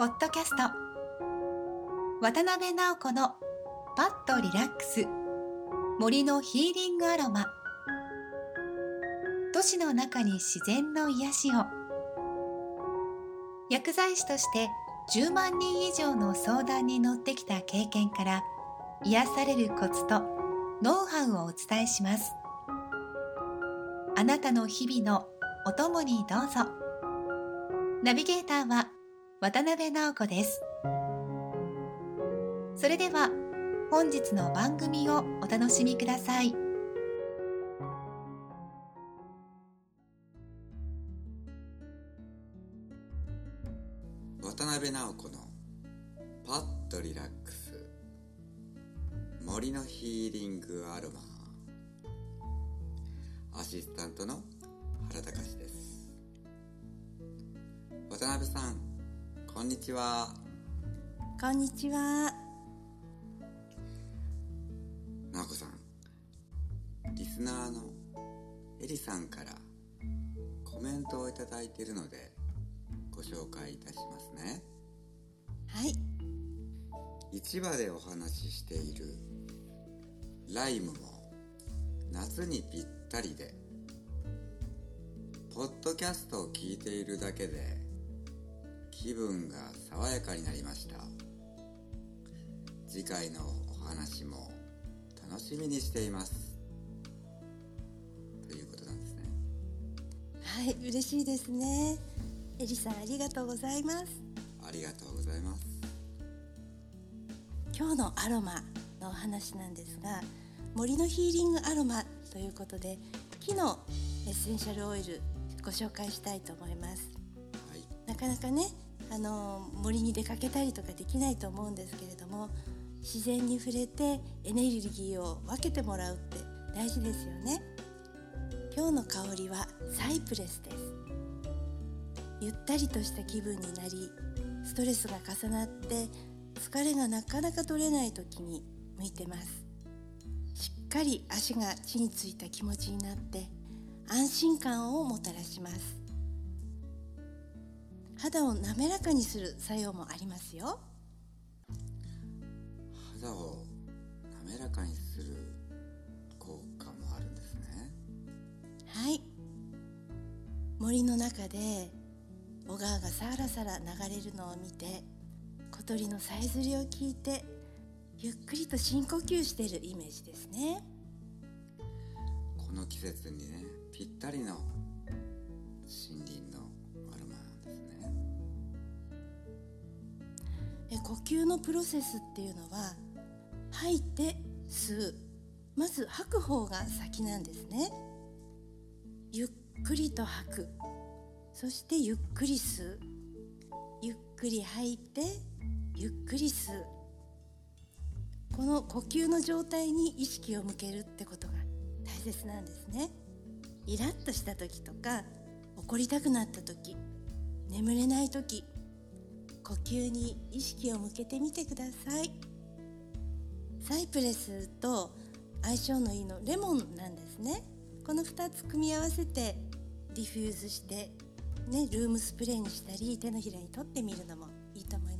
ポッドキャスト。渡辺直子のパッとリラックス。森のヒーリングアロマ。都市の中に自然の癒しを。薬剤師として10万人以上の相談に乗ってきた経験から癒されるコツとノウハウをお伝えします。あなたの日々のお供にどうぞ。ナビゲーターは渡辺直子です。それでは本日の番組をお楽しみください。渡辺直子のパッとリラックス。森のヒーリングアロマ。アシスタントの原隆です。渡辺さんこんにちは。こんにちは。直子さんリスナーのエリさんからコメントをいただいているのでご紹介いたしますね。はい。市場でお話ししているライムも夏にぴったりでポッドキャストを聞いているだけで気分が爽やかになりました。次回のお話も楽しみにしています。ということなんですね。はい嬉しいですね。エリさんありがとうございます。ありがとうございます。今日のアロマのお話なんですが森のヒーリングアロマということで木のエッセンシャルオイルご紹介したいと思います、はい。なかなかねあの森に出かけたりとかできないと思うんですけれども自然に触れてエネルギーを分けてもらうって大事ですよね。今日の香りはサイプレスです。ゆったりとした気分になりストレスが重なって疲れがなかなか取れない時に向いてます。しっかり足が地についた気持ちになって安心感をもたらします。肌を滑らかにする作用もありますよ。肌を滑らかにする効果もあるんですね。はい。森の中で小川がさらさら流れるのを見て小鳥のさえずりを聞いてゆっくりと深呼吸しているイメージですね。この季節にねぴったりの森林呼吸のプロセスっていうのは吐いて吸う。まず吐く方が先なんですね。ゆっくりと吐く。そしてゆっくり吸う。ゆっくり吐いてゆっくり吸う。この呼吸の状態に意識を向けるってことが大切なんですね。イラッとした時とか怒りたくなった時眠れない時呼吸に意識を向けてみてください。サイプレスと相性のいいのレモンなんですね。この2つ組み合わせてディフューズしてねルームスプレーにしたり手のひらに取ってみるのもいいと思います。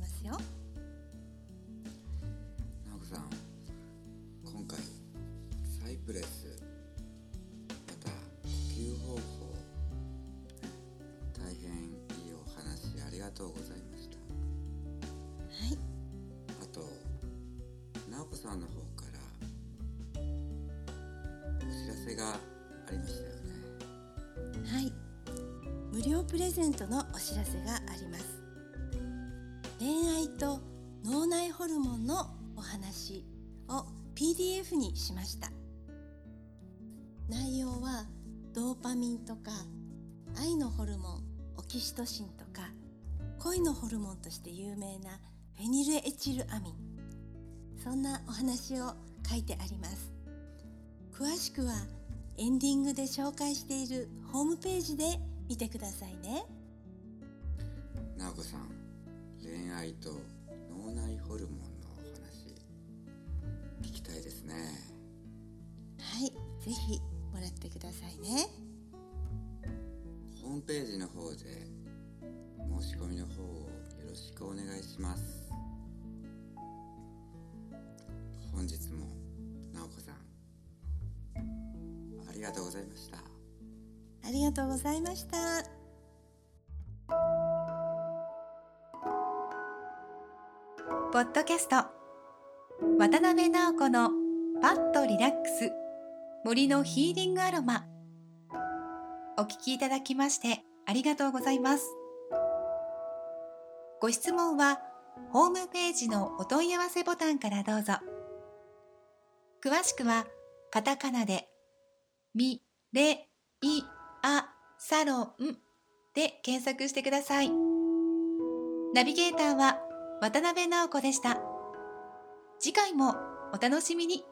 子さんの方からお知らせがありましたよね。はい。無料プレゼントのお知らせがあります。恋愛と脳内ホルモンのお話を PDF にしました。内容はドーパミンとか愛のホルモンオキシトシンとか恋のホルモンとして有名なフェニルエチルアミン。そんなお話を書いてあります。詳しくはエンディングで紹介しているホームページで見てくださいね。直子さん恋愛と脳内ホルモンのお話聞きたいですね。はいぜひもらってくださいね。ホームページの方で申し込みの方をよろろしくお願いします本日も直子さんありがとうございました。ありがとうございました。ポッドキャスト渡辺直子のパッとリラックス森のヒーリングアロマ。お聞きいただきましてありがとうございます。ご質問はホームページのお問い合わせボタンからどうぞ。詳しくはカタカナでミレイアサロンで検索してください。ナビゲーターは渡辺直子でした。次回もお楽しみに。